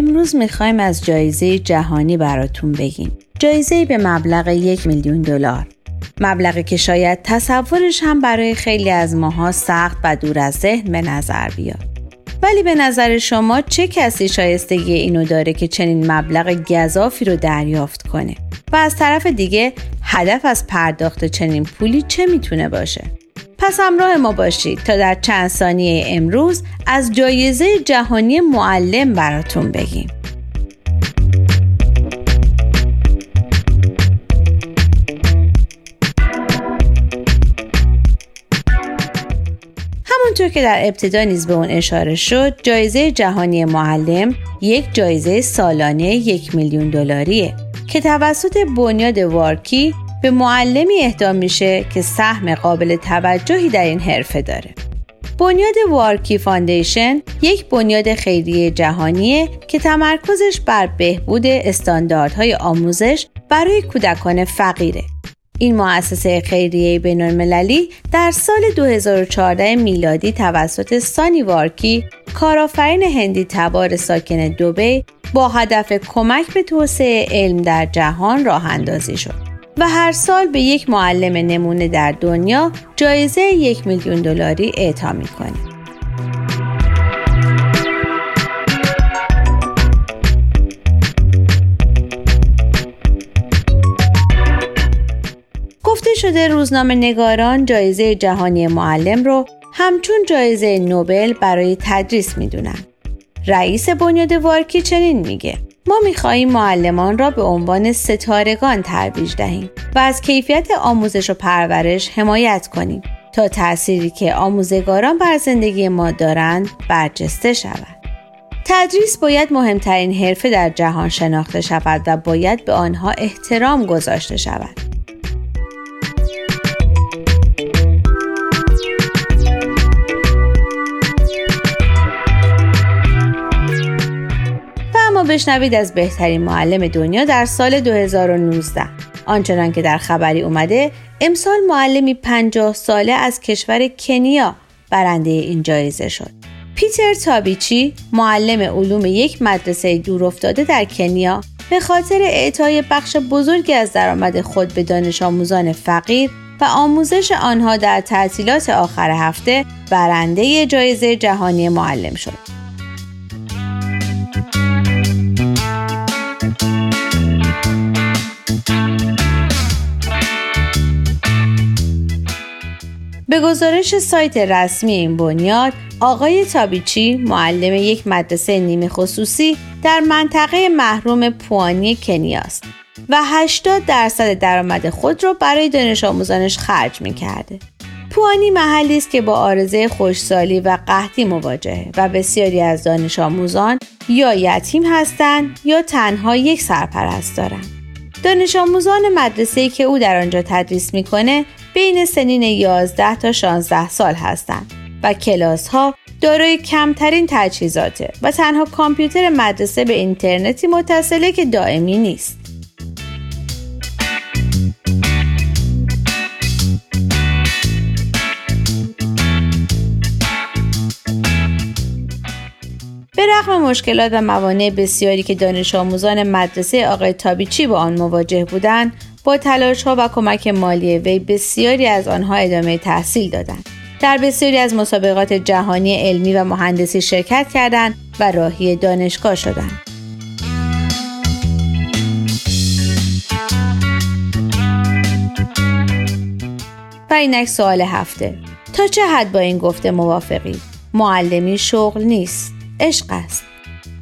امروز می‌خوایم از جایزه جهانی براتون بگیم. جایزه به مبلغ یک میلیون دلار. مبلغی که شاید تصورش هم برای خیلی از ماها سخت و دور از ذهن به نظر بیاد. ولی به نظر شما چه کسی شایستگی اینو داره که چنین مبلغ گذافی رو دریافت کنه؟ و از طرف دیگه هدف از پرداخت چنین پولی چه می‌تونه باشه؟ پس همراه ما باشید تا در چند ثانیه امروز از جایزه جهانی معلم براتون بگیم. همونطور که در ابتدا نیز به اون اشاره شد جایزه جهانی معلم یک جایزه سالانه یک میلیون دلاریه که توسط بنیاد وارکی به معلمی اهدا میشه که سهم قابل توجهی در این حرفه داره. بنیاد وارکی فاندیشن یک بنیاد خیریه جهانیه که تمرکزش بر بهبود استانداردهای آموزش برای کودکان فقیره. این مؤسسه خیریه بین المللی در سال 2014 میلادی توسط سانی وارکی کارآفرین هندی تبار ساکن دوبی با هدف کمک به توسعه علم در جهان راه اندازی شد. و هر سال به یک معلم نمونه در دنیا جایزه یک میلیون دلاری اعطا می‌کنیم. گفته شده روزنامه نگاران جایزه جهانی معلم رو همچون جایزه نوبل برای تدریس می‌دونن. رئیس بنیاد وارکی چنین میگه ما می‌خواهیم معلمان را به عنوان ستارگان ترویج دهیم و از کیفیت آموزش و پرورش حمایت کنیم تا تأثیری که آموزگاران بر زندگی ما دارند برجسته شود. تدریس باید مهمترین حرفه در جهان شناخته شود و باید به آنها احترام گذاشته شود. بشنوید از بهترین معلم دنیا در سال 2019 آنچنان که در خبری اومده امسال معلمی 50 ساله از کشور کنیا برنده این جایزه شد پیتر تابیچی معلم علوم یک مدرسه دورافتاده در کنیا به خاطر اعطای بخش بزرگی از درآمد خود به دانش آموزان فقیر و آموزش آنها در تعطیلات آخر هفته برنده جایزه جهانی معلم شد. به گزارش سایت رسمی این بنیاد آقای تابیچی معلم یک مدرسه نیمه خصوصی در منطقه محروم پوانی کنیاست و 80 درصد درآمد خود را برای دانش آموزانش خرج می کرده. پوانی محلی است که با آرزه خوشسالی و قحطی مواجهه و بسیاری از دانش آموزان یا یتیم هستند یا تنها یک سرپرست دارند. دانش آموزان مدرسه که او در آنجا تدریس می‌کنه بین سنین 11 تا 16 سال هستند و کلاس ها دارای کمترین تجهیزاته و تنها کامپیوتر مدرسه به اینترنتی متصله که دائمی نیست. به رغم مشکلات و موانع بسیاری که دانش آموزان مدرسه آقای تابیچی با آن مواجه بودند با تلاش ها و کمک مالی وی بسیاری از آنها ادامه تحصیل دادند. در بسیاری از مسابقات جهانی علمی و مهندسی شرکت کردند و راهی دانشگاه شدند. اینک سوال هفته. تا چه حد با این گفته موافقی؟ معلمی شغل نیست. عشق است.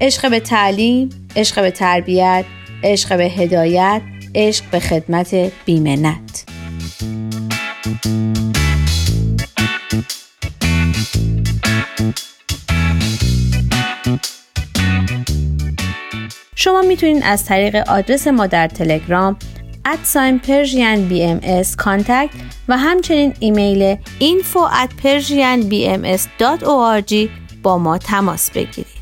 عشق به تعلیم عشق به تربیت عشق به هدایت عشق به خدمت بیمنت شما می‌تونید از طریق آدرس ما در تلگرام ادساین پرژین بی ام و همچنین ایمیل info at با ما تماس بگیرید.